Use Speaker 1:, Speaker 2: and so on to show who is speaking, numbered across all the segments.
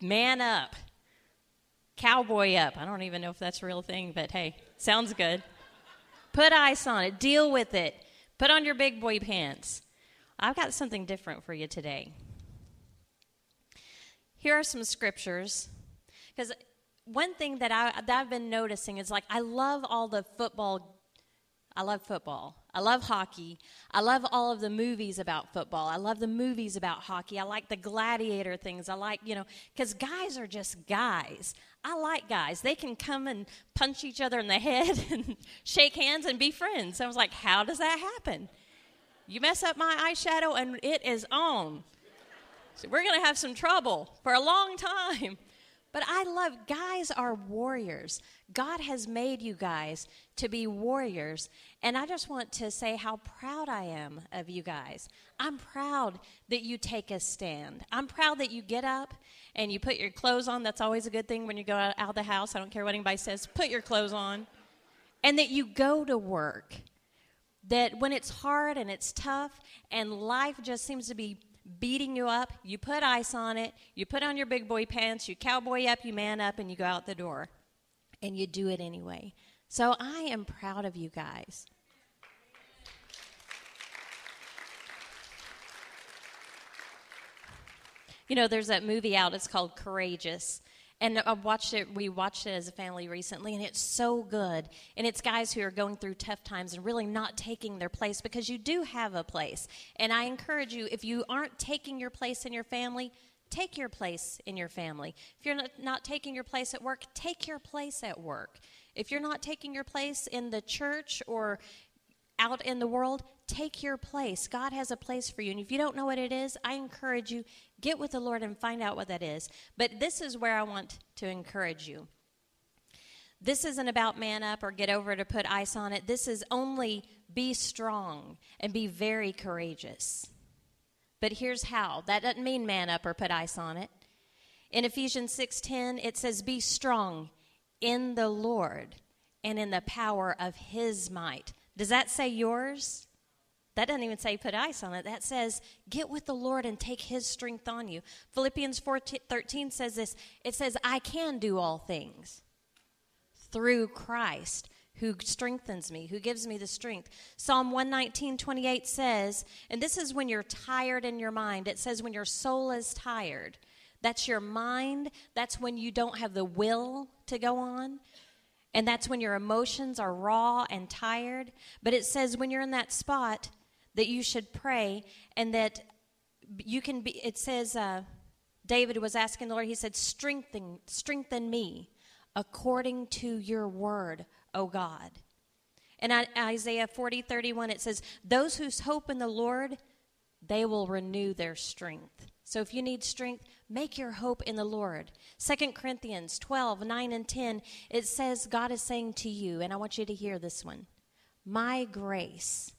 Speaker 1: man up, cowboy up. I don't even know if that's a real thing, but hey, sounds good. Put ice on it, deal with it, put on your big boy pants. I've got something different for you today. Here are some scriptures, because one thing that, I, that I've been noticing is like I love all the football. I love football. I love hockey. I love all of the movies about football. I love the movies about hockey. I like the gladiator things. I like, you know, because guys are just guys. I like guys. They can come and punch each other in the head and shake hands and be friends. I was like, how does that happen? You mess up my eyeshadow and it is on. So we're going to have some trouble for a long time. But I love, guys are warriors. God has made you guys to be warriors. And I just want to say how proud I am of you guys. I'm proud that you take a stand. I'm proud that you get up and you put your clothes on. That's always a good thing when you go out of the house. I don't care what anybody says, put your clothes on. And that you go to work. That when it's hard and it's tough and life just seems to be beating you up, you put ice on it, you put on your big boy pants, you cowboy up, you man up, and you go out the door. And you do it anyway. So I am proud of you guys. You know, there's that movie out, it's called Courageous. And I watched it, we watched it as a family recently, and it's so good. And it's guys who are going through tough times and really not taking their place because you do have a place. And I encourage you, if you aren't taking your place in your family, take your place in your family. If you're not, not taking your place at work, take your place at work. If you're not taking your place in the church or out in the world, take your place. God has a place for you. And if you don't know what it is, I encourage you, get with the Lord and find out what that is. But this is where I want to encourage you. This isn't about man up or get over to put ice on it. This is only be strong and be very courageous. But here's how. That doesn't mean man up or put ice on it. In Ephesians 6:10 it says be strong in the Lord and in the power of his might. Does that say yours? That doesn't even say put ice on it. That says get with the Lord and take his strength on you. Philippians 4 13 says this it says, I can do all things through Christ who strengthens me, who gives me the strength. Psalm 119, 28 says, and this is when you're tired in your mind, it says when your soul is tired. That's your mind. That's when you don't have the will to go on. And that's when your emotions are raw and tired. But it says when you're in that spot, that you should pray and that you can be, it says, uh, David was asking the Lord, he said, strengthen, strengthen me according to your word, O God. And Isaiah 40, 31, it says, Those whose hope in the Lord, they will renew their strength. So if you need strength, make your hope in the Lord. 2 Corinthians 12, 9 and 10, it says, God is saying to you, and I want you to hear this one My grace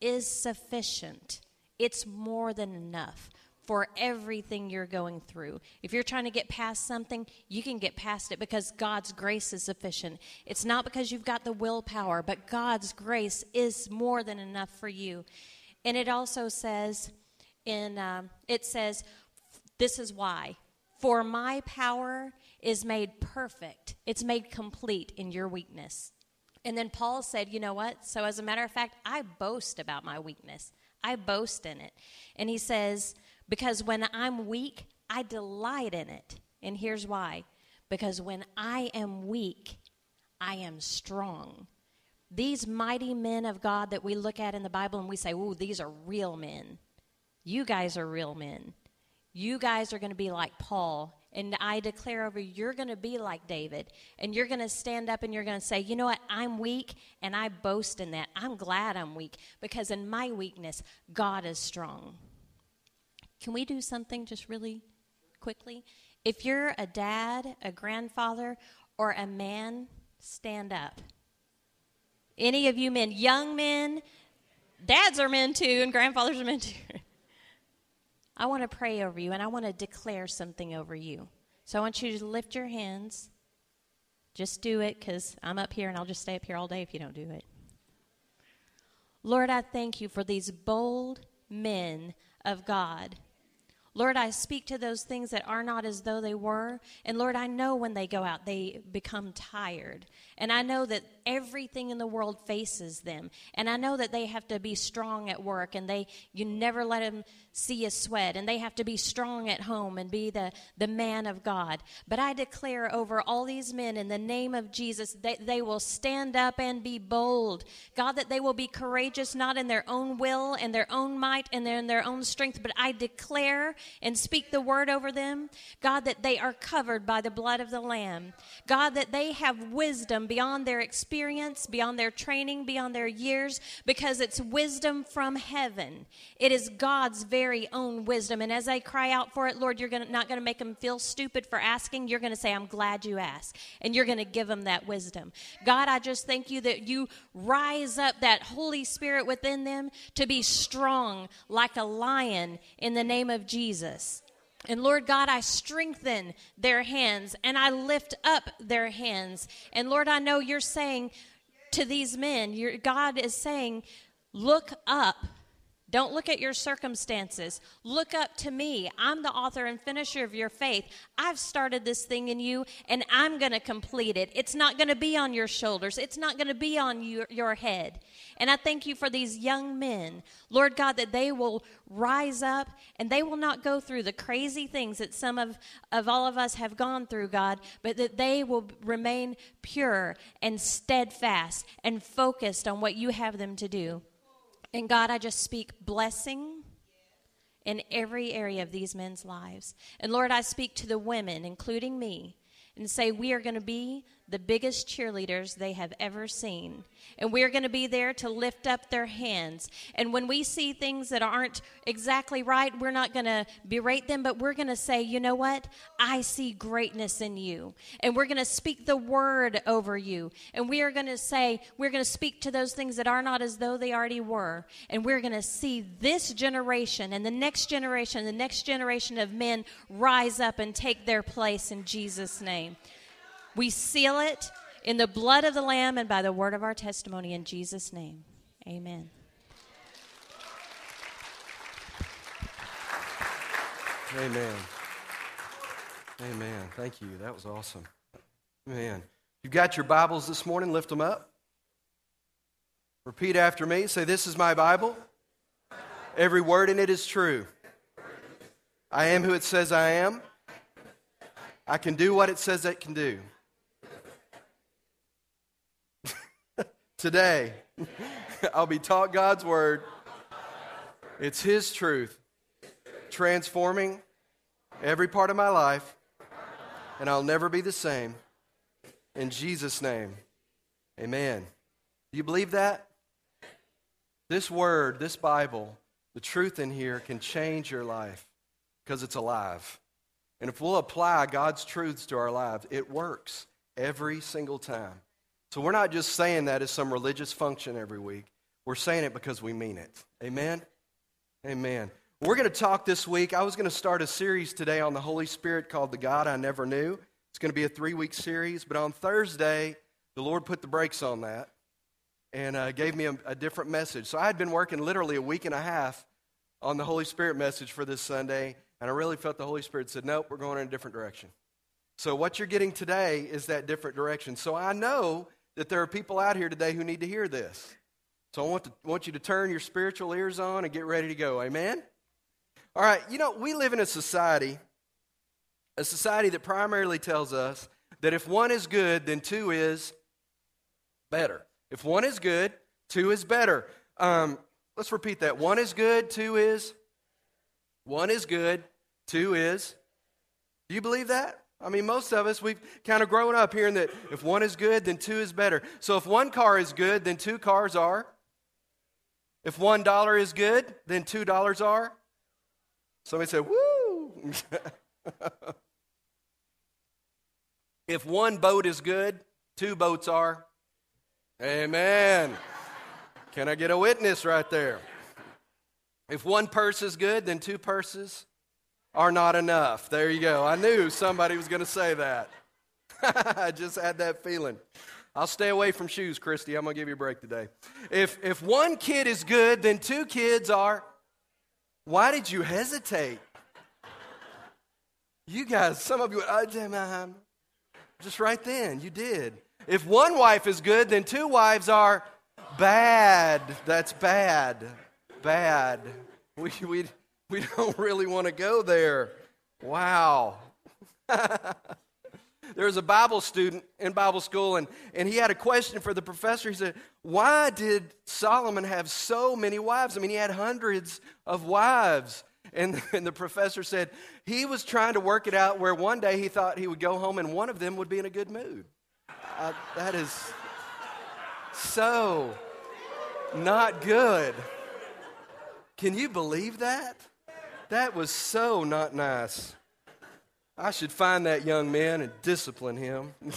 Speaker 1: is sufficient. It's more than enough for everything you're going through. If you're trying to get past something, you can get past it because God's grace is sufficient. It's not because you've got the willpower, but God's grace is more than enough for you. And it also says, in um, it says, this is why. For my power is made perfect. It's made complete in your weakness. And then Paul said, You know what? So, as a matter of fact, I boast about my weakness. I boast in it. And he says, Because when I'm weak, I delight in it. And here's why because when I am weak, I am strong. These mighty men of God that we look at in the Bible and we say, Ooh, these are real men. You guys are real men. You guys are going to be like Paul and I declare over you, you're going to be like David. And you're going to stand up and you're going to say, you know what? I'm weak and I boast in that. I'm glad I'm weak because in my weakness, God is strong. Can we do something just really quickly? If you're a dad, a grandfather, or a man, stand up. Any of you men, young men, dads are men too, and grandfathers are men too. I want to pray over you and I want to declare something over you. So I want you to lift your hands. Just do it because I'm up here and I'll just stay up here all day if you don't do it. Lord, I thank you for these bold men of God. Lord, I speak to those things that are not as though they were. And Lord, I know when they go out, they become tired. And I know that everything in the world faces them. And I know that they have to be strong at work and they you never let them see a sweat and they have to be strong at home and be the, the man of God. But I declare over all these men in the name of Jesus that they will stand up and be bold. God, that they will be courageous not in their own will and their own might and in their own strength, but I declare and speak the word over them. God, that they are covered by the blood of the Lamb. God, that they have wisdom beyond their experience, beyond their training, beyond their years, because it's wisdom from heaven. It is God's very own wisdom. And as they cry out for it, Lord, you're gonna, not going to make them feel stupid for asking. You're going to say, I'm glad you asked. And you're going to give them that wisdom. God, I just thank you that you rise up that Holy Spirit within them to be strong like a lion in the name of Jesus. And Lord God, I strengthen their hands and I lift up their hands. And Lord, I know you're saying to these men, your, God is saying, look up don't look at your circumstances. Look up to me. I'm the author and finisher of your faith. I've started this thing in you and I'm going to complete it. It's not going to be on your shoulders, it's not going to be on your, your head. And I thank you for these young men, Lord God, that they will rise up and they will not go through the crazy things that some of, of all of us have gone through, God, but that they will remain pure and steadfast and focused on what you have them to do. And God, I just speak blessing in every area of these men's lives. And Lord, I speak to the women, including me, and say, We are going to be the biggest cheerleaders they have ever seen. And we're going to be there to lift up their hands. And when we see things that aren't exactly right, we're not going to berate them, but we're going to say, you know what? I see greatness in you. And we're going to speak the word over you. And we are going to say, we're going to speak to those things that are not as though they already were. And we're going to see this generation and the next generation, the next generation of men rise up and take their place in Jesus' name. We seal it in the blood of the Lamb and by the word of our testimony in Jesus' name. Amen.
Speaker 2: Amen. Amen. Thank you. That was awesome. Man. You've got your Bibles this morning, lift them up. Repeat after me. Say, This is my Bible. Every word in it is true. I am who it says I am. I can do what it says it can do. Today, I'll be taught God's Word. It's His truth, transforming every part of my life, and I'll never be the same. In Jesus' name, amen. Do you believe that? This Word, this Bible, the truth in here can change your life because it's alive. And if we'll apply God's truths to our lives, it works every single time. So we're not just saying that as some religious function every week. We're saying it because we mean it. Amen? Amen. We're going to talk this week. I was going to start a series today on the Holy Spirit called The God I Never Knew. It's going to be a three week series, but on Thursday, the Lord put the brakes on that and uh, gave me a, a different message. So I had been working literally a week and a half on the Holy Spirit message for this Sunday, and I really felt the Holy Spirit said, Nope, we're going in a different direction. So what you're getting today is that different direction. So I know that there are people out here today who need to hear this. So I want, to, want you to turn your spiritual ears on and get ready to go. Amen? All right, you know, we live in a society, a society that primarily tells us that if one is good, then two is better. If one is good, two is better. Um, let's repeat that. One is good, two is. One is good, two is. Do you believe that? I mean, most of us, we've kind of grown up hearing that if one is good, then two is better. So if one car is good, then two cars are. If one dollar is good, then two dollars are. Somebody said, woo! if one boat is good, two boats are. Amen. Can I get a witness right there? If one purse is good, then two purses are not enough. There you go. I knew somebody was going to say that. I just had that feeling. I'll stay away from shoes, Christy. I'm going to give you a break today. If, if one kid is good, then two kids are. Why did you hesitate? You guys, some of you, oh, damn, uh, um, just right then, you did. If one wife is good, then two wives are bad. That's bad. Bad. We, we, we don't really want to go there. Wow. there was a Bible student in Bible school, and, and he had a question for the professor. He said, Why did Solomon have so many wives? I mean, he had hundreds of wives. And, and the professor said he was trying to work it out where one day he thought he would go home and one of them would be in a good mood. Uh, that is so not good. Can you believe that? That was so not nice. I should find that young man and discipline him.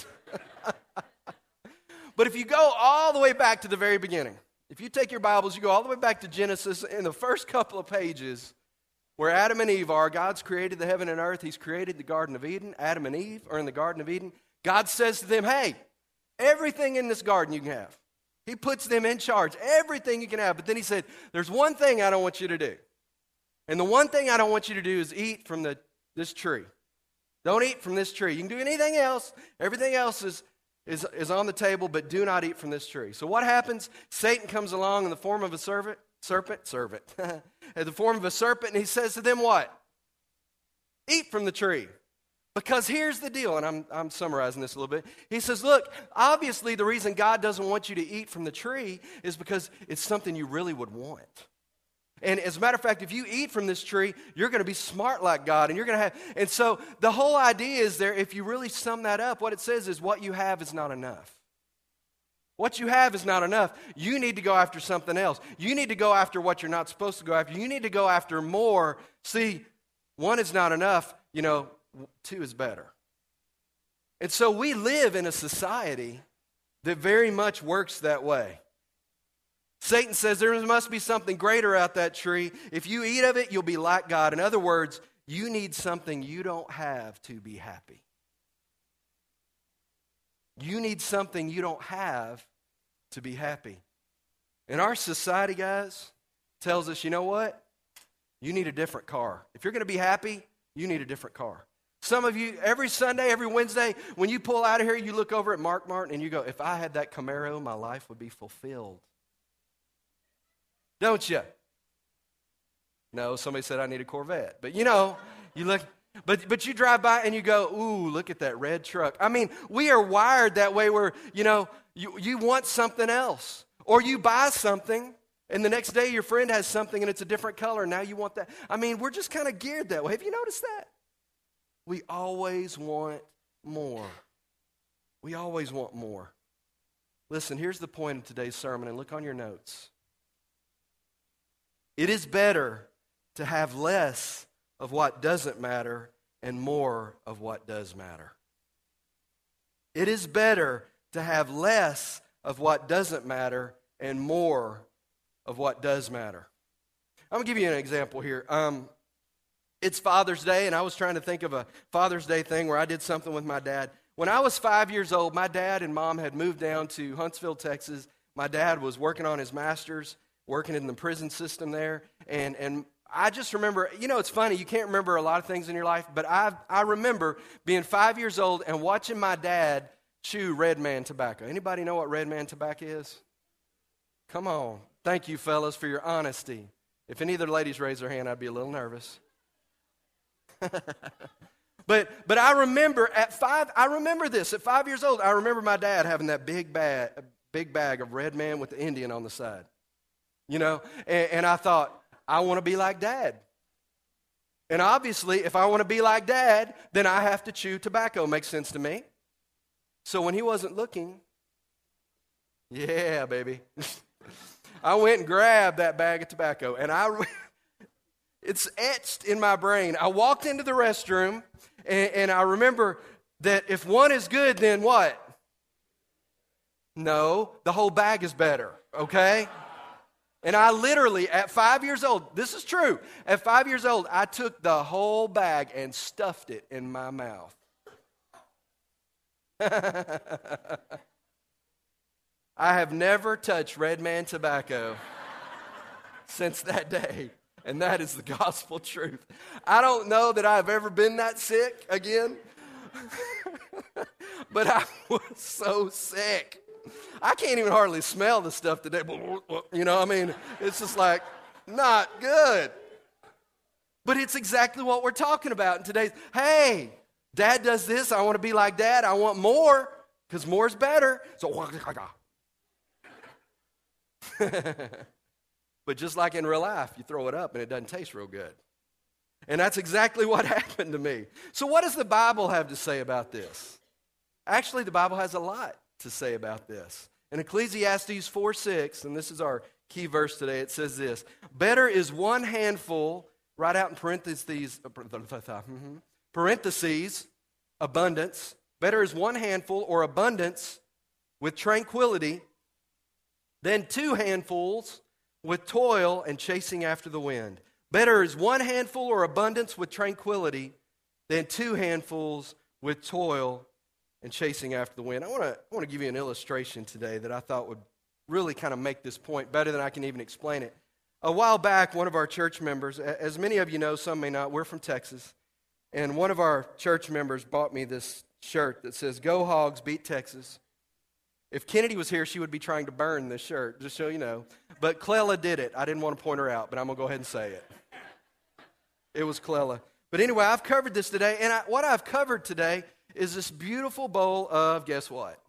Speaker 2: but if you go all the way back to the very beginning, if you take your Bibles, you go all the way back to Genesis, in the first couple of pages, where Adam and Eve are, God's created the heaven and earth. He's created the Garden of Eden. Adam and Eve are in the Garden of Eden. God says to them, Hey, everything in this garden you can have. He puts them in charge, everything you can have. But then he said, There's one thing I don't want you to do. And the one thing I don't want you to do is eat from the, this tree. Don't eat from this tree. You can do anything else. Everything else is, is, is on the table, but do not eat from this tree. So what happens? Satan comes along in the form of a servant, serpent, servant, in the form of a serpent, and he says to them, What? Eat from the tree. Because here's the deal, and I'm, I'm summarizing this a little bit. He says, Look, obviously, the reason God doesn't want you to eat from the tree is because it's something you really would want. And as a matter of fact, if you eat from this tree, you're going to be smart like God. And you're going to have, and so the whole idea is there, if you really sum that up, what it says is what you have is not enough. What you have is not enough. You need to go after something else. You need to go after what you're not supposed to go after. You need to go after more. See, one is not enough, you know, two is better. And so we live in a society that very much works that way. Satan says there must be something greater out that tree. If you eat of it, you'll be like God. In other words, you need something you don't have to be happy. You need something you don't have to be happy. And our society, guys, tells us, you know what? You need a different car. If you're going to be happy, you need a different car. Some of you, every Sunday, every Wednesday, when you pull out of here, you look over at Mark Martin and you go, if I had that Camaro, my life would be fulfilled don't you? No, somebody said I need a Corvette. But you know, you look, but, but you drive by and you go, ooh, look at that red truck. I mean, we are wired that way where, you know, you, you want something else. Or you buy something and the next day your friend has something and it's a different color. And now you want that. I mean, we're just kind of geared that way. Have you noticed that? We always want more. We always want more. Listen, here's the point of today's sermon, and look on your notes. It is better to have less of what doesn't matter and more of what does matter. It is better to have less of what doesn't matter and more of what does matter. I'm going to give you an example here. Um, it's Father's Day, and I was trying to think of a Father's Day thing where I did something with my dad. When I was five years old, my dad and mom had moved down to Huntsville, Texas. My dad was working on his master's, working in the prison system there. And, and I just remember, you know, it's funny, you can't remember a lot of things in your life, but I, I remember being five years old and watching my dad chew Red Man tobacco. Anybody know what Red Man tobacco is? Come on. Thank you, fellas, for your honesty. If any of the ladies raise their hand, I'd be a little nervous. but but I remember at five, I remember this. At five years old, I remember my dad having that big bag, big bag of Red Man with the Indian on the side you know? And, and I thought, I want to be like dad. And obviously, if I want to be like dad, then I have to chew tobacco. Makes sense to me. So when he wasn't looking, yeah, baby. I went and grabbed that bag of tobacco and I it's etched in my brain. I walked into the restroom and, and I remember that if one is good, then what? No, the whole bag is better, okay? And I literally, at five years old, this is true, at five years old, I took the whole bag and stuffed it in my mouth. I have never touched Red Man tobacco since that day. And that is the gospel truth. I don't know that I've ever been that sick again, but I was so sick. I can't even hardly smell the stuff today. You know, I mean, it's just like not good. But it's exactly what we're talking about in today's. Hey, dad does this. I want to be like dad. I want more because more is better. So, but just like in real life, you throw it up and it doesn't taste real good. And that's exactly what happened to me. So, what does the Bible have to say about this? Actually, the Bible has a lot to say about this. In Ecclesiastes 4 6, and this is our key verse today, it says this Better is one handful, right out in parentheses, mm-hmm, parentheses, abundance. Better is one handful or abundance with tranquility than two handfuls with toil and chasing after the wind. Better is one handful or abundance with tranquility than two handfuls with toil and chasing after the wind. I want to I want to give you an illustration today that I thought would really kind of make this point better than I can even explain it. A while back, one of our church members, as many of you know, some may not, we're from Texas, and one of our church members bought me this shirt that says "Go Hogs, beat Texas." If Kennedy was here, she would be trying to burn this shirt, just so you know. But Clella did it. I didn't want to point her out, but I'm going to go ahead and say it. It was Clella. But anyway, I've covered this today, and I, what I've covered today is this beautiful bowl of guess what?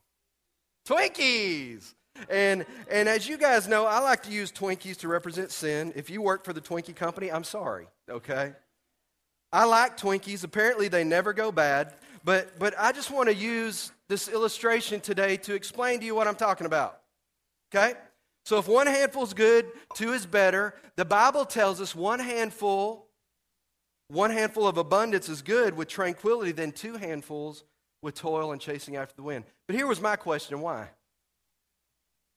Speaker 2: Twinkies. And and as you guys know, I like to use Twinkies to represent sin. If you work for the Twinkie company, I'm sorry, okay? I like Twinkies. Apparently they never go bad, but but I just want to use this illustration today to explain to you what I'm talking about. Okay? So if one handful is good, two is better. The Bible tells us one handful one handful of abundance is good with tranquility than two handfuls with toil and chasing after the wind. But here was my question why?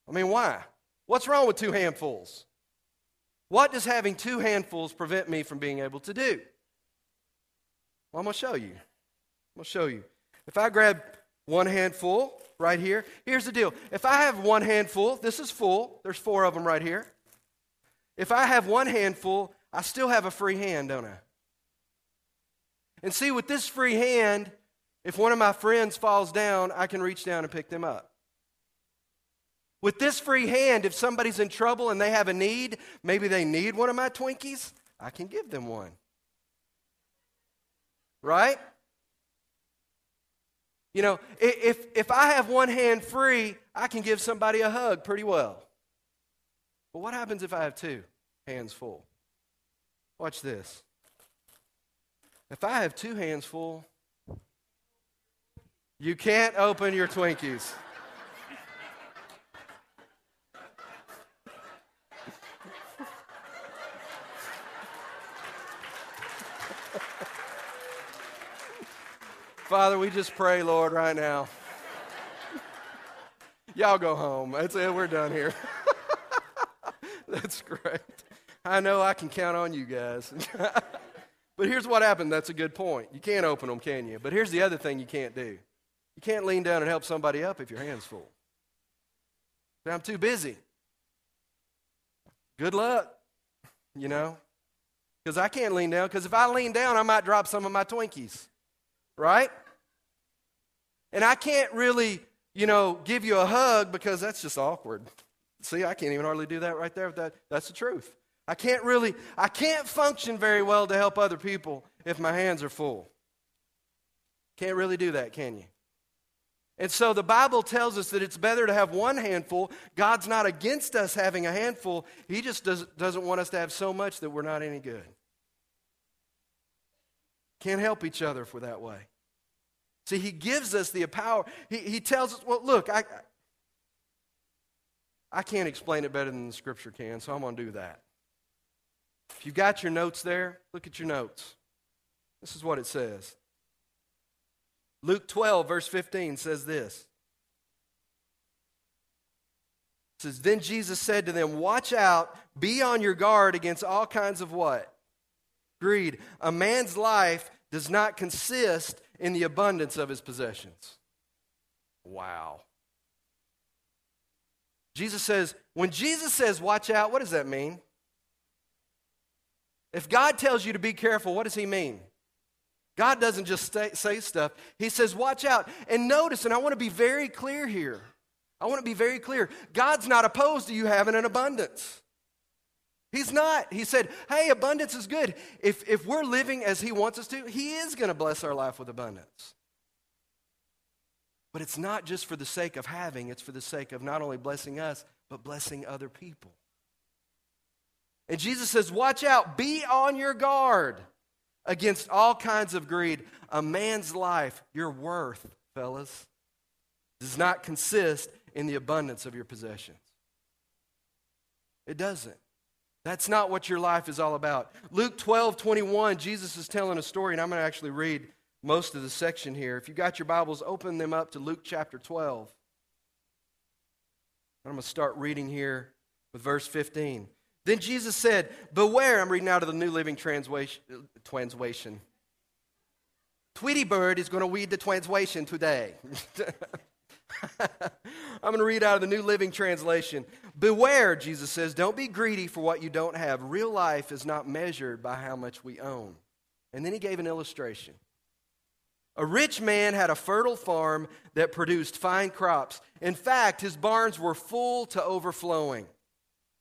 Speaker 2: I mean, why? What's wrong with two handfuls? What does having two handfuls prevent me from being able to do? Well, I'm going to show you. I'm going to show you. If I grab one handful right here, here's the deal. If I have one handful, this is full, there's four of them right here. If I have one handful, I still have a free hand, don't I? And see, with this free hand, if one of my friends falls down, I can reach down and pick them up. With this free hand, if somebody's in trouble and they have a need, maybe they need one of my Twinkies, I can give them one. Right? You know, if, if I have one hand free, I can give somebody a hug pretty well. But what happens if I have two hands full? Watch this. If I have two hands full, you can't open your Twinkies. Father, we just pray, Lord, right now. Y'all go home. That's it. We're done here. That's great. I know I can count on you guys. But here's what happened. That's a good point. You can't open them, can you? But here's the other thing you can't do you can't lean down and help somebody up if your hand's full. I'm too busy. Good luck, you know? Because I can't lean down, because if I lean down, I might drop some of my Twinkies, right? And I can't really, you know, give you a hug because that's just awkward. See, I can't even hardly do that right there. That, that's the truth. I can't really, I can't function very well to help other people if my hands are full. Can't really do that, can you? And so the Bible tells us that it's better to have one handful. God's not against us having a handful, He just does, doesn't want us to have so much that we're not any good. Can't help each other if we're that way. See, He gives us the power. He, he tells us, well, look, I, I can't explain it better than the Scripture can, so I'm going to do that. If you've got your notes there, look at your notes. This is what it says. Luke 12, verse 15 says this. It says, Then Jesus said to them, Watch out, be on your guard against all kinds of what? Greed. A man's life does not consist in the abundance of his possessions. Wow. Jesus says, when Jesus says, watch out, what does that mean? If God tells you to be careful, what does He mean? God doesn't just stay, say stuff, He says, watch out. And notice, and I want to be very clear here. I want to be very clear. God's not opposed to you having an abundance. He's not. He said, hey, abundance is good. If, if we're living as He wants us to, He is going to bless our life with abundance. But it's not just for the sake of having, it's for the sake of not only blessing us, but blessing other people. And Jesus says, Watch out, be on your guard against all kinds of greed. A man's life, your worth, fellas, does not consist in the abundance of your possessions. It doesn't. That's not what your life is all about. Luke 12, 21, Jesus is telling a story, and I'm going to actually read most of the section here. If you've got your Bibles, open them up to Luke chapter 12. I'm going to start reading here with verse 15. Then Jesus said, Beware, I'm reading out of the New Living Translation. Tweety Bird is going to read the translation today. I'm going to read out of the New Living Translation. Beware, Jesus says, don't be greedy for what you don't have. Real life is not measured by how much we own. And then he gave an illustration. A rich man had a fertile farm that produced fine crops. In fact, his barns were full to overflowing.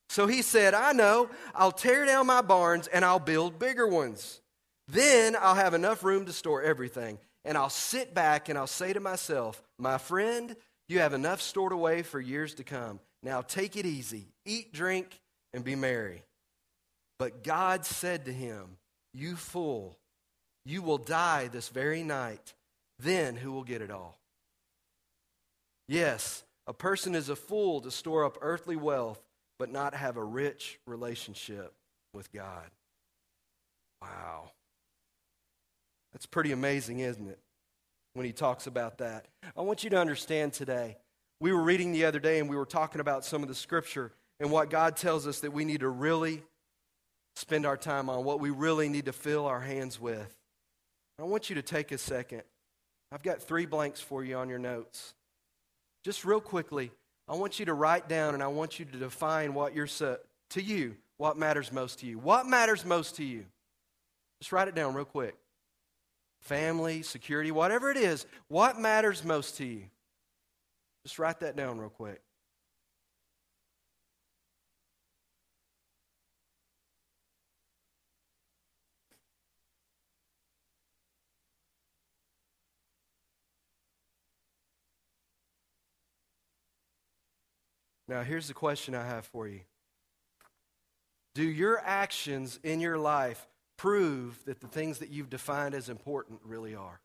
Speaker 2: So he said, I know, I'll tear down my barns and I'll build bigger ones. Then I'll have enough room to store everything. And I'll sit back and I'll say to myself, My friend, you have enough stored away for years to come. Now take it easy, eat, drink, and be merry. But God said to him, You fool, you will die this very night. Then who will get it all? Yes, a person is a fool to store up earthly wealth but not have a rich relationship with God. Wow. That's pretty amazing, isn't it? When he talks about that. I want you to understand today. We were reading the other day and we were talking about some of the scripture and what God tells us that we need to really spend our time on, what we really need to fill our hands with. I want you to take a second. I've got three blanks for you on your notes. Just real quickly, I want you to write down and I want you to define what you're to you, what matters most to you. What matters most to you? Just write it down real quick. Family, security, whatever it is, what matters most to you? Just write that down real quick. Now, here's the question I have for you Do your actions in your life prove that the things that you've defined as important really are?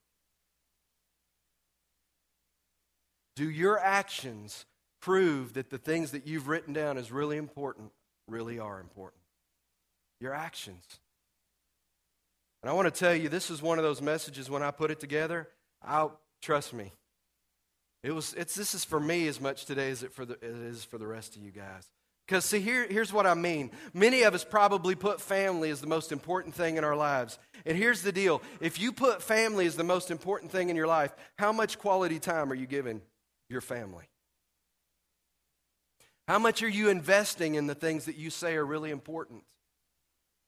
Speaker 2: Do your actions prove that the things that you've written down as really important really are important? Your actions. And I want to tell you, this is one of those messages when I put it together, I'll trust me. It was, it's, this is for me as much today as it, for the, it is for the rest of you guys. Because, see, here, here's what I mean. Many of us probably put family as the most important thing in our lives. And here's the deal if you put family as the most important thing in your life, how much quality time are you giving your family? How much are you investing in the things that you say are really important?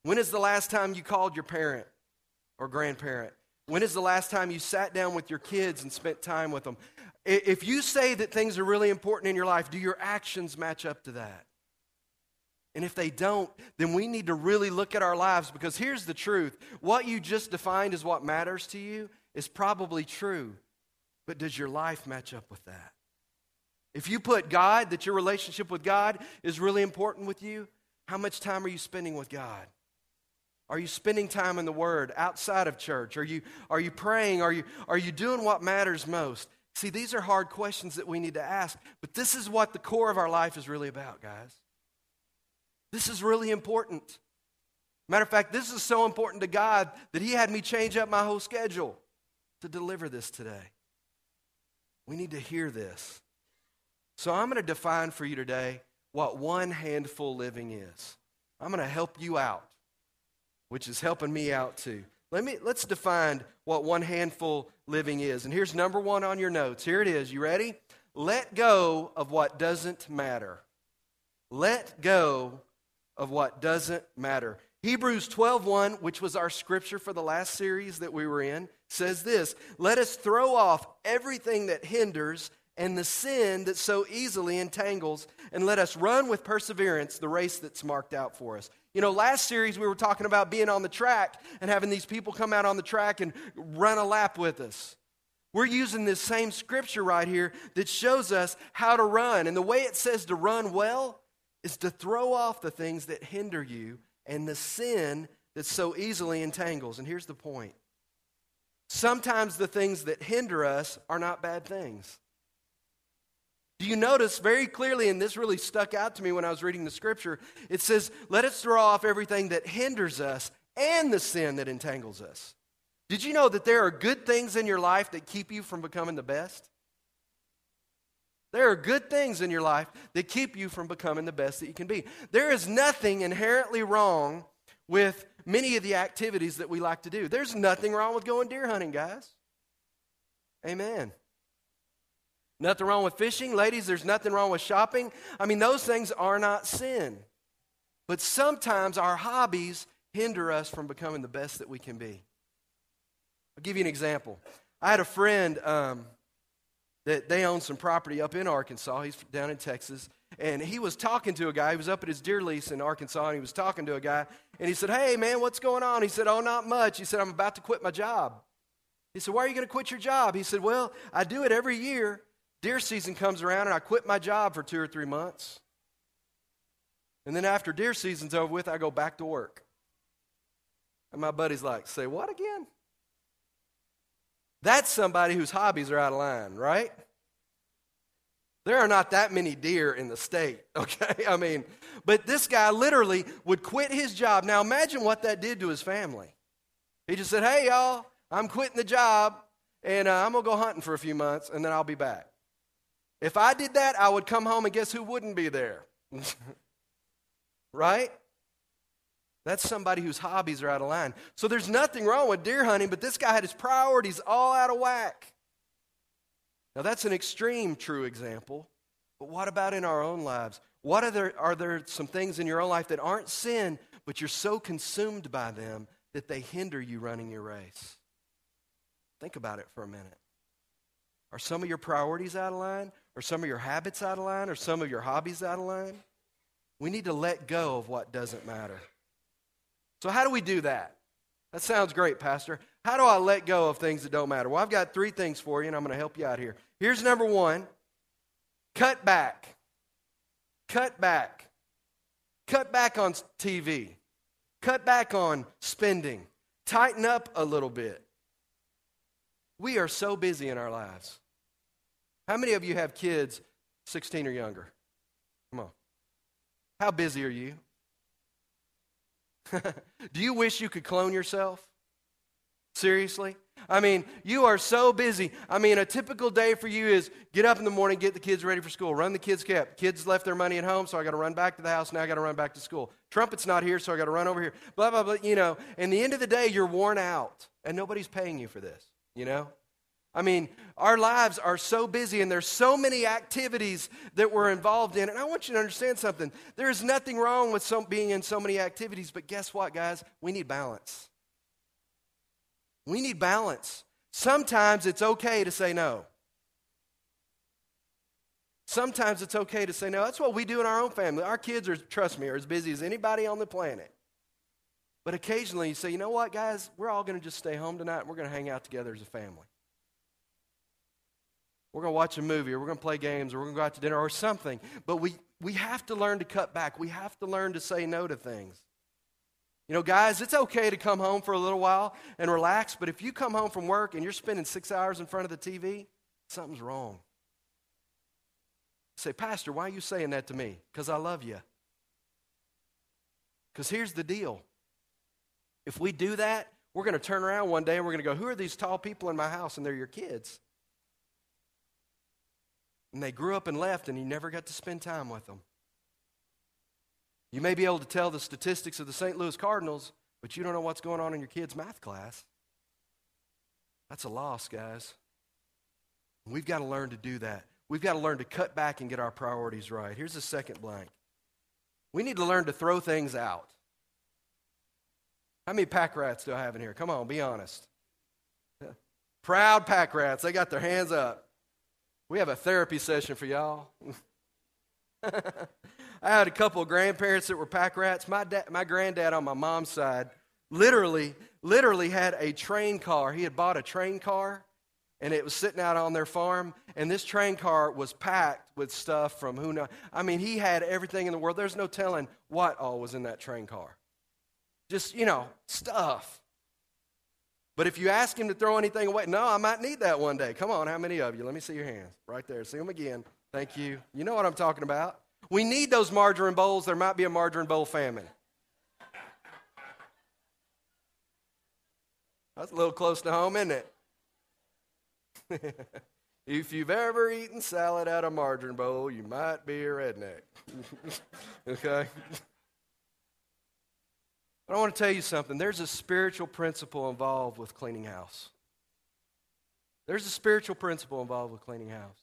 Speaker 2: When is the last time you called your parent or grandparent? When is the last time you sat down with your kids and spent time with them? If you say that things are really important in your life, do your actions match up to that? And if they don't, then we need to really look at our lives because here's the truth. What you just defined as what matters to you is probably true, but does your life match up with that? If you put God, that your relationship with God is really important with you, how much time are you spending with God? Are you spending time in the Word outside of church? Are you, are you praying? Are you, are you doing what matters most? See, these are hard questions that we need to ask, but this is what the core of our life is really about, guys. This is really important. Matter of fact, this is so important to God that He had me change up my whole schedule to deliver this today. We need to hear this. So I'm going to define for you today what one handful living is. I'm going to help you out, which is helping me out too. Let me, let's define what one handful living is. And here's number one on your notes. Here it is. You ready? Let go of what doesn't matter. Let go of what doesn't matter. Hebrews 12:1, which was our scripture for the last series that we were in, says this, "Let us throw off everything that hinders and the sin that so easily entangles, and let us run with perseverance the race that's marked out for us." You know, last series we were talking about being on the track and having these people come out on the track and run a lap with us. We're using this same scripture right here that shows us how to run. And the way it says to run well is to throw off the things that hinder you and the sin that so easily entangles. And here's the point sometimes the things that hinder us are not bad things. Do you notice very clearly, and this really stuck out to me when I was reading the scripture? It says, Let us throw off everything that hinders us and the sin that entangles us. Did you know that there are good things in your life that keep you from becoming the best? There are good things in your life that keep you from becoming the best that you can be. There is nothing inherently wrong with many of the activities that we like to do. There's nothing wrong with going deer hunting, guys. Amen. Nothing wrong with fishing. Ladies, there's nothing wrong with shopping. I mean, those things are not sin. But sometimes our hobbies hinder us from becoming the best that we can be. I'll give you an example. I had a friend um, that they own some property up in Arkansas. He's down in Texas. And he was talking to a guy. He was up at his deer lease in Arkansas, and he was talking to a guy. And he said, Hey, man, what's going on? He said, Oh, not much. He said, I'm about to quit my job. He said, Why are you going to quit your job? He said, Well, I do it every year. Deer season comes around, and I quit my job for two or three months. And then after deer season's over with, I go back to work. And my buddy's like, Say what again? That's somebody whose hobbies are out of line, right? There are not that many deer in the state, okay? I mean, but this guy literally would quit his job. Now imagine what that did to his family. He just said, Hey, y'all, I'm quitting the job and uh, I'm going to go hunting for a few months and then I'll be back. If I did that, I would come home and guess who wouldn't be there? right? That's somebody whose hobbies are out of line. So there's nothing wrong with deer hunting, but this guy had his priorities all out of whack. Now, that's an extreme true example, but what about in our own lives? What are there, are there some things in your own life that aren't sin, but you're so consumed by them that they hinder you running your race? Think about it for a minute. Are some of your priorities out of line? Are some of your habits out of line? or some of your hobbies out of line? We need to let go of what doesn't matter. So, how do we do that? That sounds great, Pastor. How do I let go of things that don't matter? Well, I've got three things for you, and I'm going to help you out here. Here's number one cut back. Cut back. Cut back on TV. Cut back on spending. Tighten up a little bit. We are so busy in our lives. How many of you have kids 16 or younger? Come on. How busy are you? Do you wish you could clone yourself? Seriously? I mean, you are so busy. I mean, a typical day for you is get up in the morning, get the kids ready for school, run the kids' cap. Kids left their money at home, so I got to run back to the house. Now I got to run back to school. Trumpet's not here, so I got to run over here. Blah, blah, blah. You know, and the end of the day, you're worn out, and nobody's paying you for this, you know? I mean, our lives are so busy and there's so many activities that we're involved in. And I want you to understand something. There is nothing wrong with some, being in so many activities, but guess what, guys? We need balance. We need balance. Sometimes it's okay to say no. Sometimes it's okay to say no. That's what we do in our own family. Our kids are, trust me, are as busy as anybody on the planet. But occasionally you say, you know what, guys, we're all going to just stay home tonight and we're going to hang out together as a family. We're going to watch a movie or we're going to play games or we're going to go out to dinner or something. But we, we have to learn to cut back. We have to learn to say no to things. You know, guys, it's okay to come home for a little while and relax, but if you come home from work and you're spending six hours in front of the TV, something's wrong. Say, Pastor, why are you saying that to me? Because I love you. Because here's the deal if we do that, we're going to turn around one day and we're going to go, Who are these tall people in my house? And they're your kids. And they grew up and left, and you never got to spend time with them. You may be able to tell the statistics of the St. Louis Cardinals, but you don't know what's going on in your kid's math class. That's a loss, guys. We've got to learn to do that. We've got to learn to cut back and get our priorities right. Here's the second blank. We need to learn to throw things out. How many pack rats do I have in here? Come on, be honest. Proud pack rats. They got their hands up. We have a therapy session for y'all. I had a couple of grandparents that were pack rats. My, dad, my granddad on my mom's side literally, literally had a train car. He had bought a train car and it was sitting out on their farm. And this train car was packed with stuff from who knows. I mean, he had everything in the world. There's no telling what all was in that train car. Just, you know, stuff. But if you ask him to throw anything away, no, I might need that one day. Come on, how many of you? Let me see your hands. Right there. See them again. Thank you. You know what I'm talking about. We need those margarine bowls. There might be a margarine bowl famine. That's a little close to home, isn't it? if you've ever eaten salad out of a margarine bowl, you might be a redneck. okay? But I want to tell you something. There's a spiritual principle involved with cleaning house. There's a spiritual principle involved with cleaning house.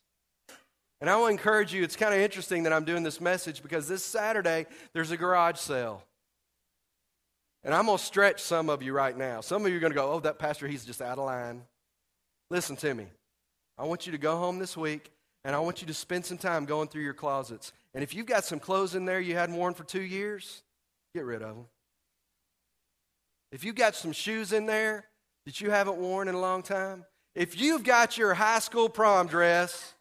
Speaker 2: And I to encourage you, it's kind of interesting that I'm doing this message because this Saturday there's a garage sale. And I'm going to stretch some of you right now. Some of you are going to go, oh, that pastor, he's just out of line. Listen to me. I want you to go home this week and I want you to spend some time going through your closets. And if you've got some clothes in there you hadn't worn for two years, get rid of them. If you've got some shoes in there that you haven't worn in a long time, if you've got your high school prom dress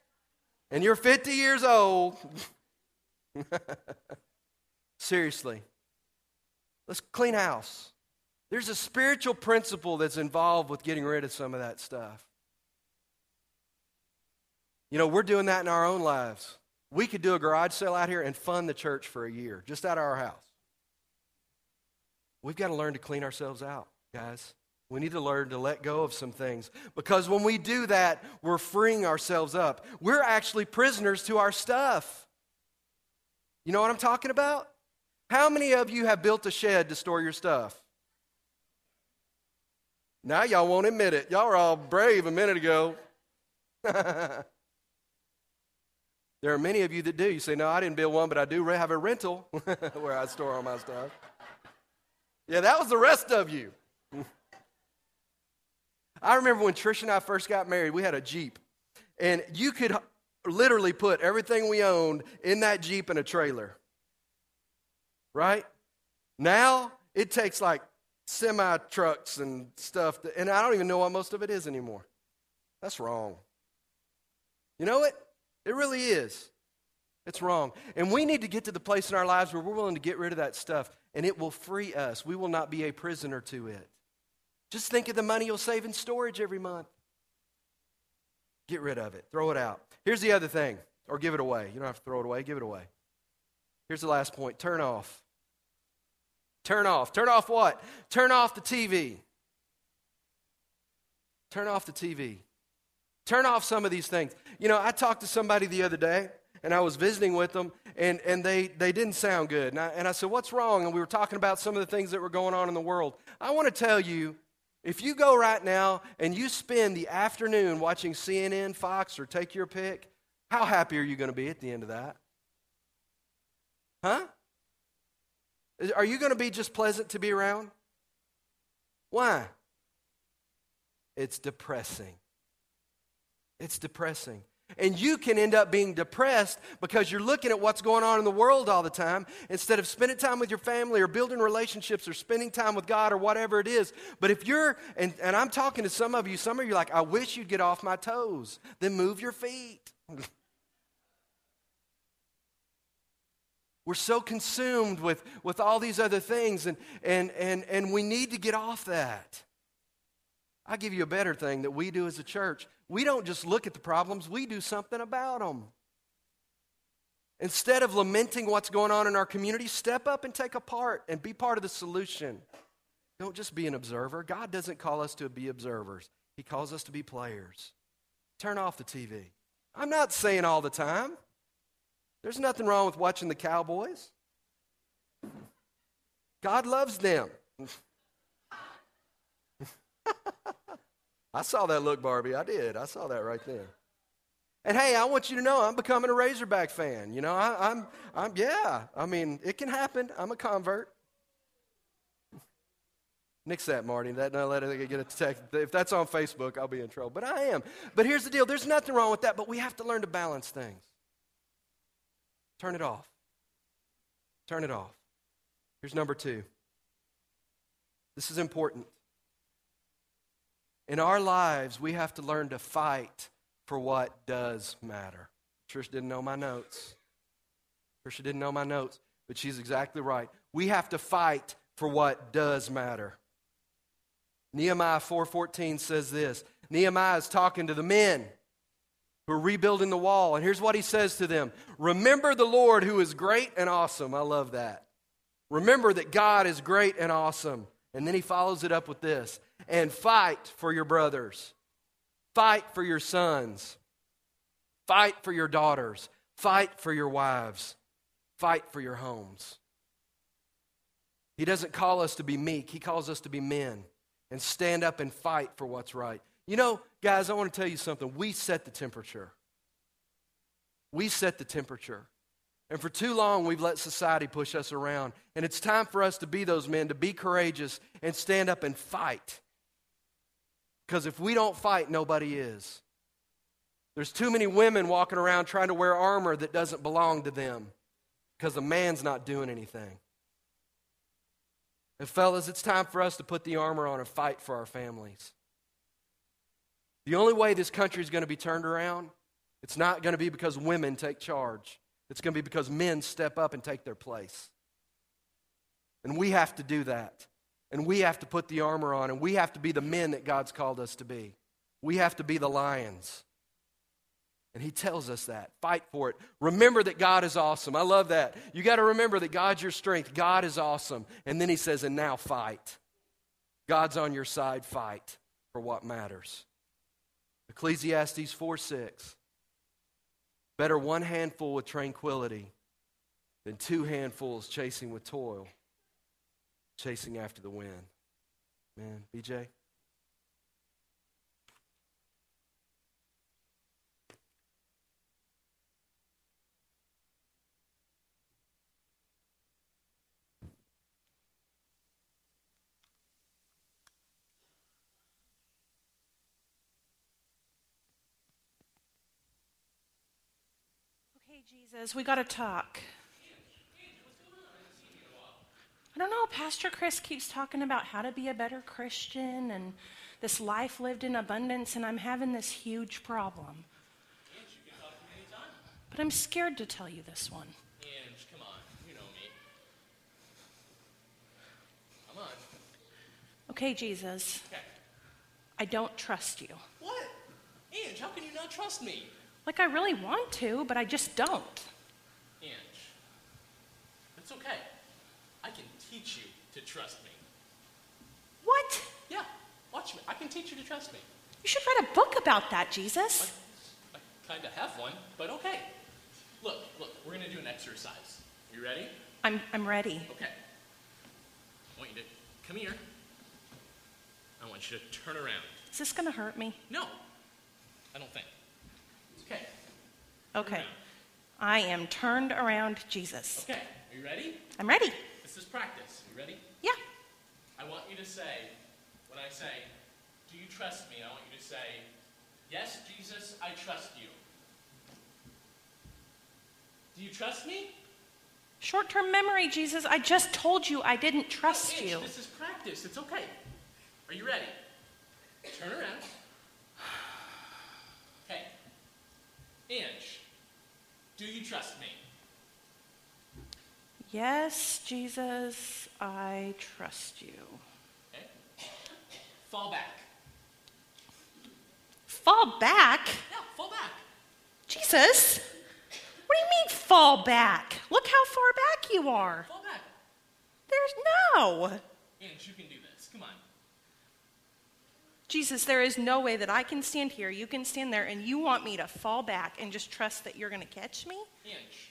Speaker 2: and you're 50 years old, seriously, let's clean house. There's a spiritual principle that's involved with getting rid of some of that stuff. You know, we're doing that in our own lives. We could do a garage sale out here and fund the church for a year, just out of our house. We've got to learn to clean ourselves out, guys. We need to learn to let go of some things. Because when we do that, we're freeing ourselves up. We're actually prisoners to our stuff. You know what I'm talking about? How many of you have built a shed to store your stuff? Now y'all won't admit it. Y'all were all brave a minute ago. there are many of you that do. You say, No, I didn't build one, but I do have a rental where I store all my stuff. Yeah, that was the rest of you. I remember when Trish and I first got married, we had a Jeep. And you could literally put everything we owned in that Jeep in a trailer. Right? Now, it takes like semi trucks and stuff, to, and I don't even know what most of it is anymore. That's wrong. You know it? It really is. It's wrong. And we need to get to the place in our lives where we're willing to get rid of that stuff and it will free us. We will not be a prisoner to it. Just think of the money you'll save in storage every month. Get rid of it, throw it out. Here's the other thing, or give it away. You don't have to throw it away, give it away. Here's the last point turn off. Turn off. Turn off what? Turn off the TV. Turn off the TV. Turn off some of these things. You know, I talked to somebody the other day, and I was visiting with them, and, and they, they didn't sound good. And I, and I said, What's wrong? And we were talking about some of the things that were going on in the world. I want to tell you if you go right now and you spend the afternoon watching CNN, Fox, or take your pick, how happy are you going to be at the end of that? Huh? Are you going to be just pleasant to be around? Why? It's depressing. It's depressing. And you can end up being depressed because you're looking at what's going on in the world all the time instead of spending time with your family or building relationships or spending time with God or whatever it is. But if you're, and, and I'm talking to some of you, some of you are like, I wish you'd get off my toes. Then move your feet. We're so consumed with, with all these other things, and, and, and, and we need to get off that. I'll give you a better thing that we do as a church we don't just look at the problems, we do something about them. Instead of lamenting what's going on in our community, step up and take a part and be part of the solution. Don't just be an observer. God doesn't call us to be observers, He calls us to be players. Turn off the TV. I'm not saying all the time. There's nothing wrong with watching the Cowboys. God loves them. I saw that look, Barbie. I did. I saw that right there. And hey, I want you to know I'm becoming a Razorback fan. You know, I, I'm, I'm, yeah. I mean, it can happen. I'm a convert. Nix that, Marty. That, no, let it get a text. If that's on Facebook, I'll be in trouble. But I am. But here's the deal there's nothing wrong with that, but we have to learn to balance things. Turn it off. Turn it off. Here's number two. This is important. In our lives, we have to learn to fight for what does matter. Trish didn't know my notes. Tricia didn't know my notes, but she's exactly right. We have to fight for what does matter. Nehemiah 4:14 says this. Nehemiah is talking to the men who are rebuilding the wall, and here's what he says to them: "Remember the Lord who is great and awesome." I love that. Remember that God is great and awesome. And then he follows it up with this, "And fight for your brothers. Fight for your sons. Fight for your daughters. Fight for your wives. Fight for your homes." He doesn't call us to be meek, he calls us to be men and stand up and fight for what's right. You know, guys, I want to tell you something. We set the temperature. We set the temperature. And for too long, we've let society push us around. And it's time for us to be those men, to be courageous and stand up and fight. Because if we don't fight, nobody is. There's too many women walking around trying to wear armor that doesn't belong to them because the man's not doing anything. And, fellas, it's time for us to put the armor on and fight for our families. The only way this country is going to be turned around, it's not going to be because women take charge. It's going to be because men step up and take their place. And we have to do that. And we have to put the armor on, and we have to be the men that God's called us to be. We have to be the lions. And he tells us that. Fight for it. Remember that God is awesome. I love that. You got to remember that God's your strength. God is awesome. And then he says, and now fight. God's on your side. Fight for what matters. Ecclesiastes 4 6. Better one handful with tranquility than two handfuls chasing with toil, chasing after the wind. Man, BJ?
Speaker 1: Jesus, we got to talk. I don't know. Pastor Chris keeps talking about how to be a better Christian and this life lived in abundance, and I'm having this huge problem. But I'm scared to tell you this one.
Speaker 3: Ange, come on. You know me. Come on.
Speaker 1: Okay, Jesus.
Speaker 3: Okay.
Speaker 1: I don't trust you.
Speaker 3: What? Ange, how can you not trust me?
Speaker 1: Like, I really want to, but I just don't.
Speaker 3: Ange, it's okay. I can teach you to trust me.
Speaker 1: What?
Speaker 3: Yeah, watch me. I can teach you to trust me.
Speaker 1: You should write a book about that, Jesus.
Speaker 3: I, I kind of have one, but okay. Look, look, we're going to do an exercise. Are you ready?
Speaker 1: I'm, I'm ready.
Speaker 3: Okay. I want you to come here. I want you to turn around.
Speaker 1: Is this going to hurt me?
Speaker 3: No, I don't think. Okay.
Speaker 1: Okay. I am turned around, Jesus.
Speaker 3: Okay. Are you ready?
Speaker 1: I'm ready.
Speaker 3: This is practice. You ready?
Speaker 1: Yeah.
Speaker 3: I want you to say, when I say, Do you trust me? I want you to say, Yes, Jesus, I trust you. Do you trust me?
Speaker 1: Short term memory, Jesus. I just told you I didn't trust
Speaker 3: Ange,
Speaker 1: you.
Speaker 3: This is practice. It's okay. Are you ready? Turn around. Okay. Ange, do you trust me?
Speaker 1: Yes, Jesus, I trust you.
Speaker 3: Okay. Fall back.
Speaker 1: Fall back?
Speaker 3: Yeah, fall back.
Speaker 1: Jesus? What do you mean fall back? Look how far back you are.
Speaker 3: Fall back.
Speaker 1: There's no.
Speaker 3: Ange, you can do this. Come on.
Speaker 1: Jesus, there is no way that I can stand here, you can stand there, and you want me to fall back and just trust that you're going to catch me?
Speaker 3: Ange,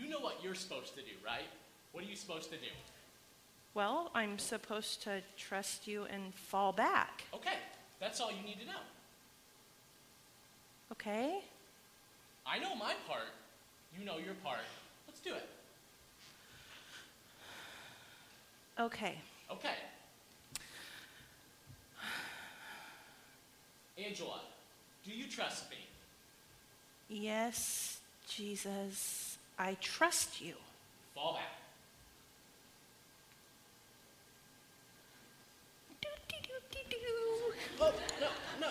Speaker 3: you know what you're supposed to do, right? What are you supposed to do?
Speaker 1: Well, I'm supposed to trust you and fall back.
Speaker 3: Okay, that's all you need to know.
Speaker 1: Okay.
Speaker 3: I know my part. You know your part. Let's do it.
Speaker 1: Okay.
Speaker 3: Okay. Angela, do you trust me?
Speaker 1: Yes, Jesus. I trust you.
Speaker 3: Fall back.
Speaker 1: Doo-dee-doo-dee-doo.
Speaker 3: Oh, no, no.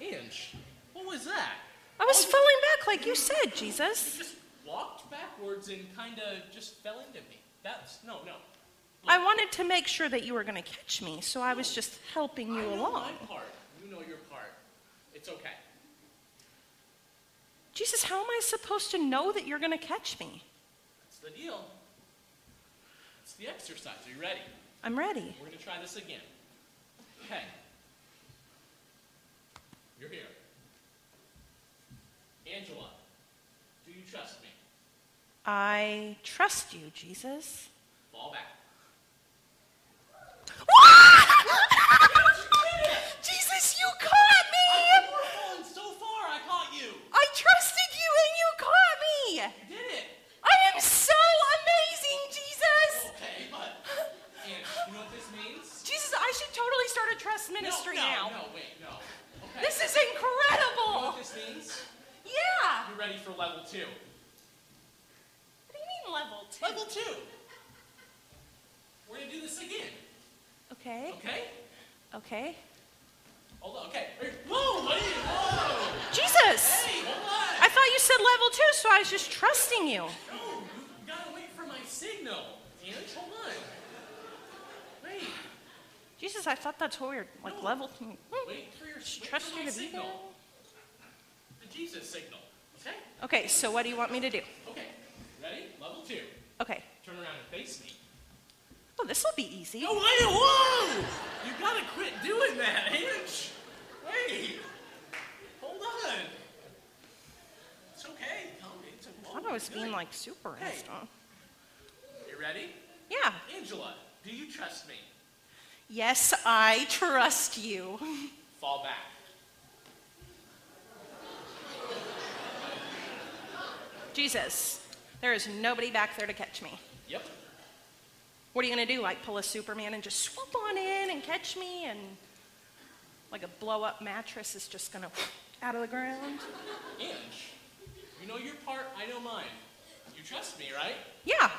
Speaker 3: Ange, what was that?
Speaker 1: I was oh, falling back like you said, Jesus.
Speaker 3: You just walked backwards and kind of just fell into me. That's, no, no.
Speaker 1: I wanted to make sure that you were going to catch me, so I was just helping you
Speaker 3: I know
Speaker 1: along.
Speaker 3: my part. You know your part. It's okay.
Speaker 1: Jesus, how am I supposed to know that you're going to catch me?
Speaker 3: That's the deal. It's the exercise. Are you ready?
Speaker 1: I'm ready.
Speaker 3: We're going to try this again. Okay. You're here. Angela, do you trust me?
Speaker 1: I trust you, Jesus.
Speaker 3: Fall back.
Speaker 1: Jesus, you caught
Speaker 3: means?
Speaker 1: Jesus, I should totally start a trust ministry
Speaker 3: no, no,
Speaker 1: now.
Speaker 3: No, wait, no. Okay.
Speaker 1: This is
Speaker 3: You know
Speaker 1: incredible!
Speaker 3: what this means?
Speaker 1: Yeah!
Speaker 3: You're ready for level two.
Speaker 1: What do you mean level two?
Speaker 3: Level two. We're gonna do this again.
Speaker 1: Okay,
Speaker 3: Okay?
Speaker 1: okay.
Speaker 3: Hold on. Okay. Whoa! What are you? Whoa!
Speaker 1: Jesus!
Speaker 3: Hey, hold on.
Speaker 1: I thought you said level two, so I was just trusting you.
Speaker 3: No, you gotta wait for my signal. Ange, hold on. Wait.
Speaker 1: Jesus, I thought that's what we were like
Speaker 3: No.
Speaker 1: level two.
Speaker 3: Wait for your
Speaker 1: Trust
Speaker 3: for
Speaker 1: you to be
Speaker 3: signal.
Speaker 1: there.
Speaker 3: The Jesus signal. Okay?
Speaker 1: Okay, so what do you want me to do?
Speaker 3: Okay. Ready? Level two.
Speaker 1: Okay.
Speaker 3: Turn around and face me.
Speaker 1: Oh, this will be easy.
Speaker 3: Oh, wait! Whoa! You gotta quit doing that, Ange. Wait. Hold on. It's okay. It's
Speaker 1: I thought I was being like super
Speaker 3: Hey. You ready?
Speaker 1: Yeah.
Speaker 3: Angela, do you trust me?
Speaker 1: Yes, I trust you.
Speaker 3: Fall back.
Speaker 1: Jesus, there is nobody back there to catch me.
Speaker 3: Yep.
Speaker 1: What are you going to do? Like pull a Superman and just swoop on in and catch me? And like a blow up mattress is just going to out of the ground?
Speaker 3: Ange, you know your part, I know mine. You trust me, right?
Speaker 1: Yeah.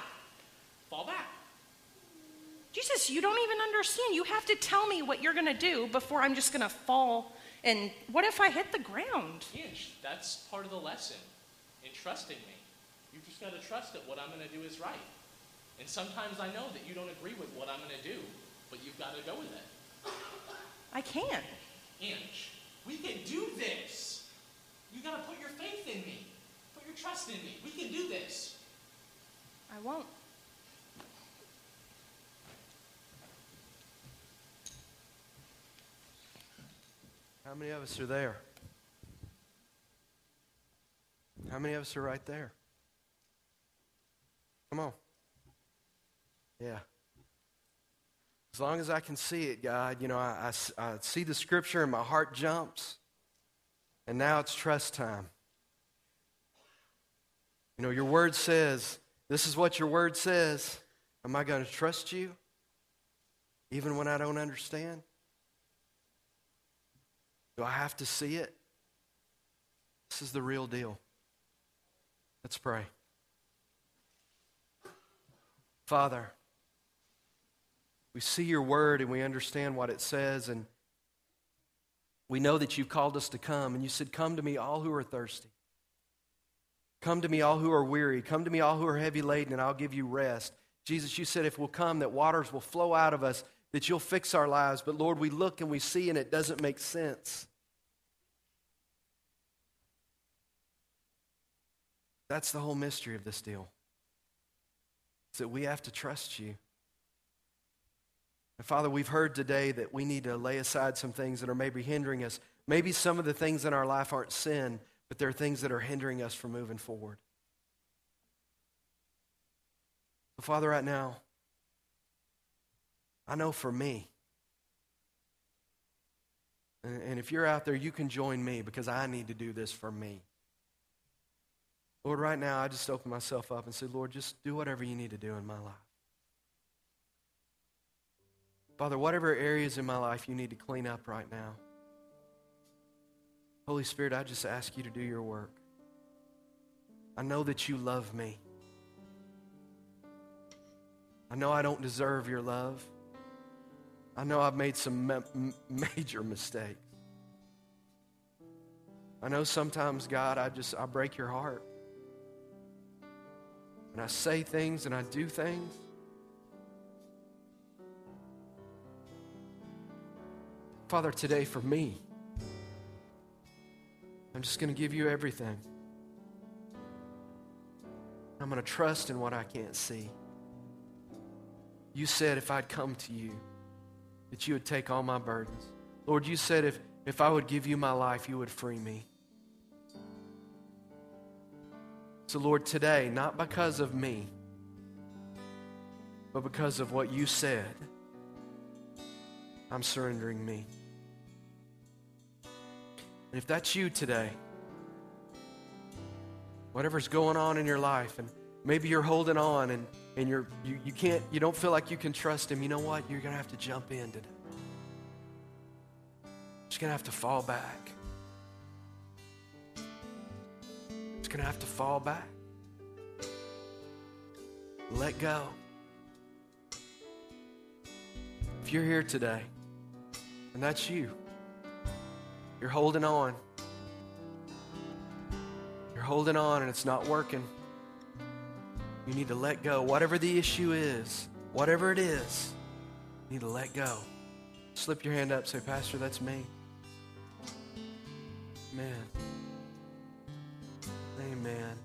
Speaker 3: Fall back.
Speaker 1: Jesus, you don't even understand. You have to tell me what you're going to do before I'm just going to fall. And what if I hit the ground?
Speaker 3: Ange, that's part of the lesson in trusting me. You just got to trust that what I'm going to do is right. And sometimes I know that you don't agree with what I'm going to do, but you've got to go with it.
Speaker 1: I can.
Speaker 3: Ange, we can do this. You got to put your faith in me. Put your trust in me. We can do this.
Speaker 1: I won't.
Speaker 2: How many of us are there? How many of us are right there? Come on. Yeah. As long as I can see it, God, you know, I I see the scripture and my heart jumps. And now it's trust time. You know, your word says, this is what your word says. Am I going to trust you even when I don't understand? Do I have to see it? This is the real deal. Let's pray. Father, we see your word and we understand what it says, and we know that you've called us to come. And you said, Come to me, all who are thirsty. Come to me, all who are weary. Come to me, all who are heavy laden, and I'll give you rest. Jesus, you said if we'll come, that waters will flow out of us, that you'll fix our lives. But Lord, we look and we see, and it doesn't make sense. That's the whole mystery of this deal. Is that we have to trust you. And Father, we've heard today that we need to lay aside some things that are maybe hindering us. Maybe some of the things in our life aren't sin, but they're things that are hindering us from moving forward. So, Father, right now, I know for me, and, if you're out there, you can join me because I need to do this for me. Lord, right now, I just open myself up and say, Lord, just do whatever you need to do in my life. Father, whatever areas in my life you need to clean up right now, Holy Spirit, I just ask you to do your work. I know that you love me. I know I don't deserve your love. I know I've made some ma- major mistakes. I know sometimes, God, I just I break your heart. And I say things and I do things. Father, today for me, I'm just going to give you everything. I'm going to trust in what I can't see. You said if I'd come to you, that you would take all my burdens. Lord, you said if, if I would give you my life, you would free me. So, Lord, today, not because of me, but because of what you said, I'm surrendering me. And if that's you today, whatever's going on in your life, and maybe you're holding on and, and you're, you, you can't, you don't feel like you can trust him, you know what? You're going to have to jump in today. Just going to have to fall back. Just going to have to fall back. Let go. If you're here today, and that's you, you're holding on. You're holding on and it's not working. You need to let go. Whatever the issue is, whatever it is, you need to let go. Slip your hand up, say, Pastor, that's me. Amen. Amen.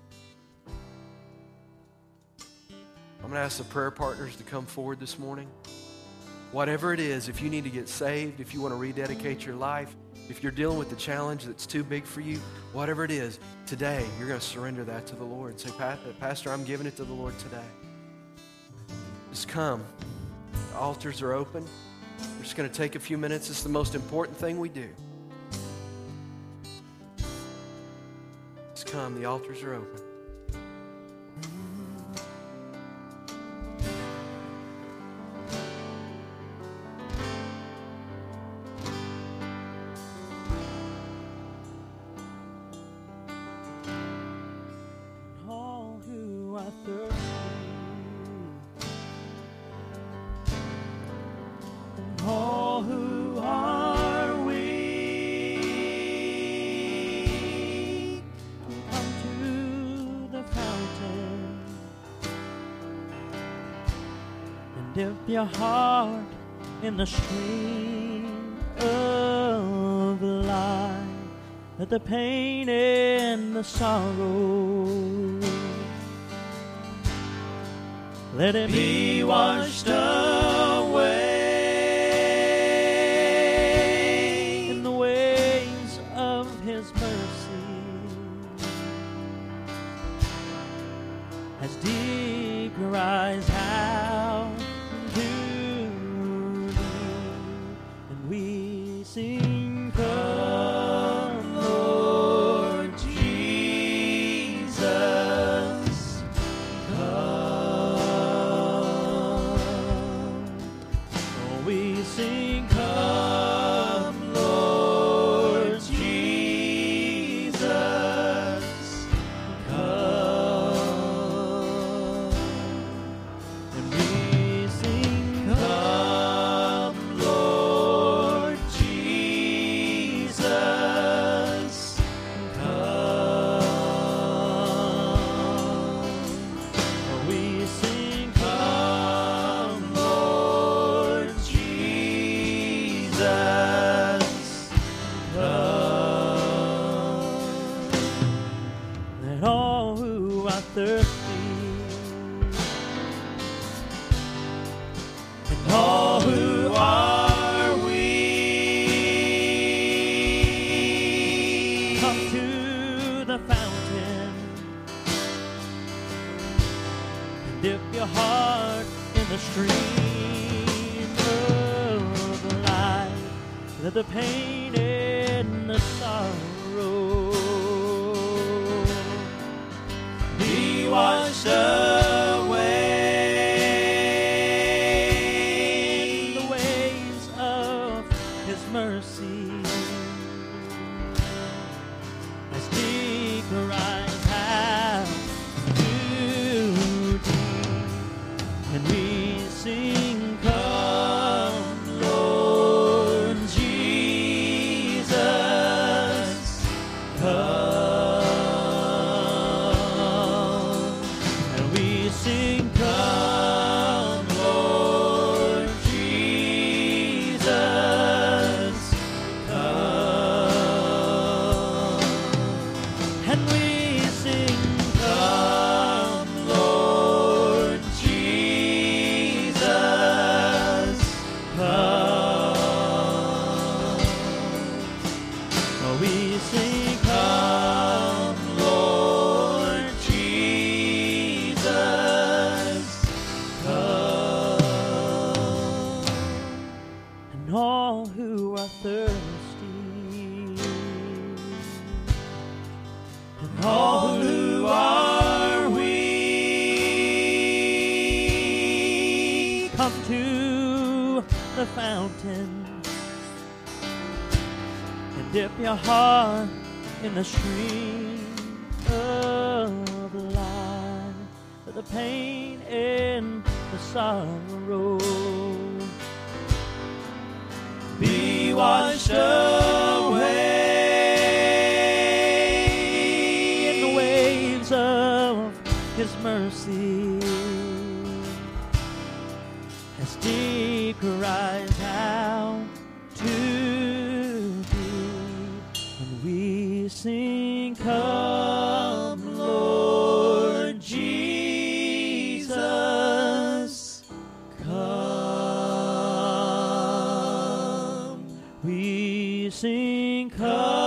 Speaker 2: I'm going to ask the prayer partners to come forward this morning. Whatever it is, if you need to get saved, if you want to rededicate your life, if you're dealing with a challenge that's too big for you, whatever it is, today you're going to surrender that to the Lord. Say, uh, Pastor, I'm giving it to the Lord today. Just come. The altars are open. We're just going to take a few minutes. It's the most important thing we do. Just come. The altars are open.
Speaker 4: Your heart in the stream of life. Let the pain and the sorrow let it be washed away in the waves of His mercy as deep cries out. sing, and we sing. We sing, Come,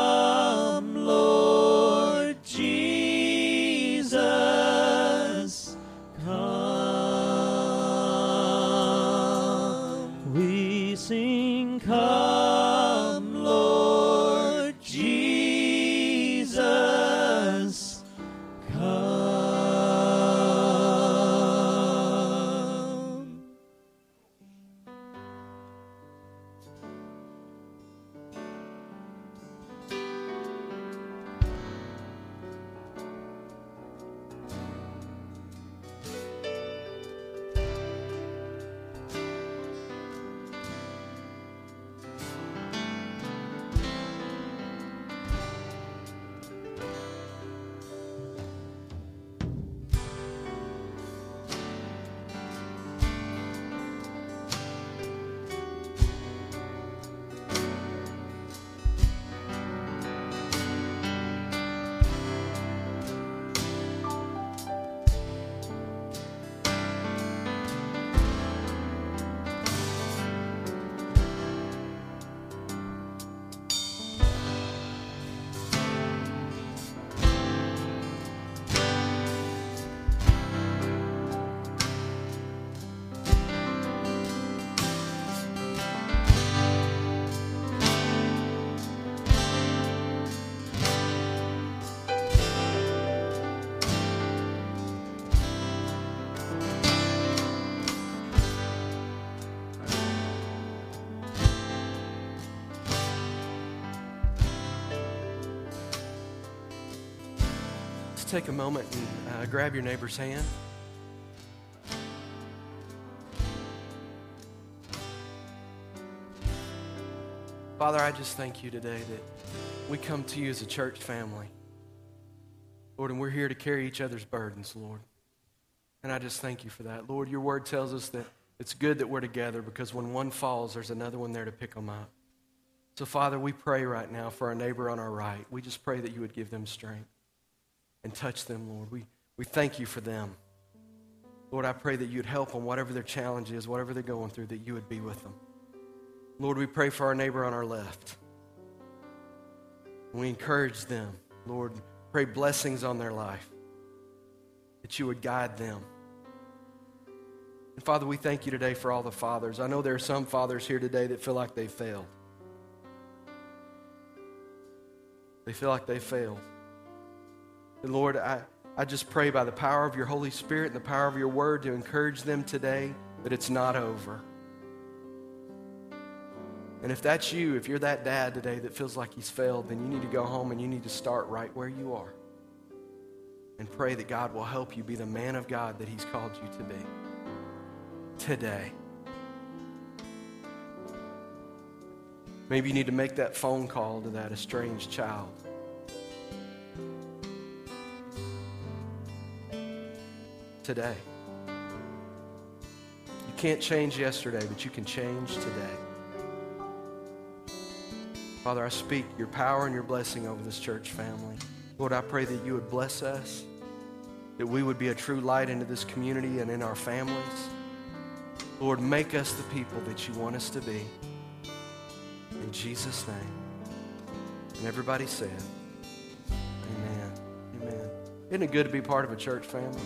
Speaker 2: take a moment and uh, grab your neighbor's hand. Father, I just thank you today that we come to you as a church family. Lord, and we're here to carry each other's burdens, Lord. And I just thank you for that. Lord, your word tells us that it's good that we're together because when one falls, there's another one there to pick them up. So, Father, we pray right now for our neighbor on our right. We just pray that you would give them strength and touch them, Lord. We, we thank you for them. Lord, I pray that you'd help them, whatever their challenge is, whatever they're going through, that you would be with them. Lord, we pray for our neighbor on our left. We encourage them. Lord, pray blessings on their life, that you would guide them. And Father, we thank you today for all the fathers. I know there are some fathers here today that feel like they failed. They feel like they failed. And Lord, I, I just pray by the power of your Holy Spirit and the power of your word to encourage them today that it's not over. And if that's you, if you're that dad today that feels like he's failed, then you need to go home and you need to start right where you are. And pray that God will help you be the man of God that he's called you to be today. Maybe you need to make that phone call to that estranged child. Today. You can't change yesterday, but you can change today. Father, I speak your power and your blessing over this church family. Lord, I pray that you would bless us, that we would be a true light into this community and in our families. Lord, make us the people that you want us to be. In Jesus' name. And everybody said, Amen. Amen. Isn't it good to be part of a church family?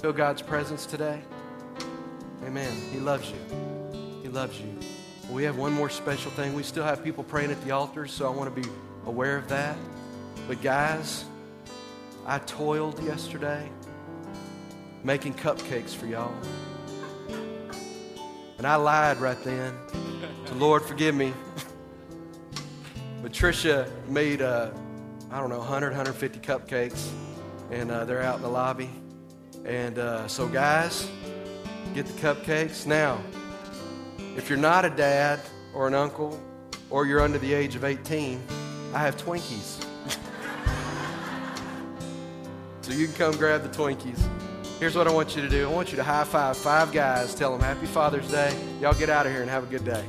Speaker 2: Feel God's presence today? Amen. He loves you. He loves you. We have one more special thing. We still have people praying at the altar, so I want to be aware of that. But guys, I toiled yesterday making cupcakes for y'all. And I lied right then. So, Lord, forgive me. But Tricia made, uh, I don't know, 100, 150 cupcakes, and uh, they're out in the lobby. And uh, so, guys, get the cupcakes. Now, if you're not a dad or an uncle, or you're under the age of 18, I have Twinkies. so you can come grab the Twinkies. Here's what I want you to do I want you to high five five guys, tell them Happy Father's Day. Y'all get out of here and have a good day.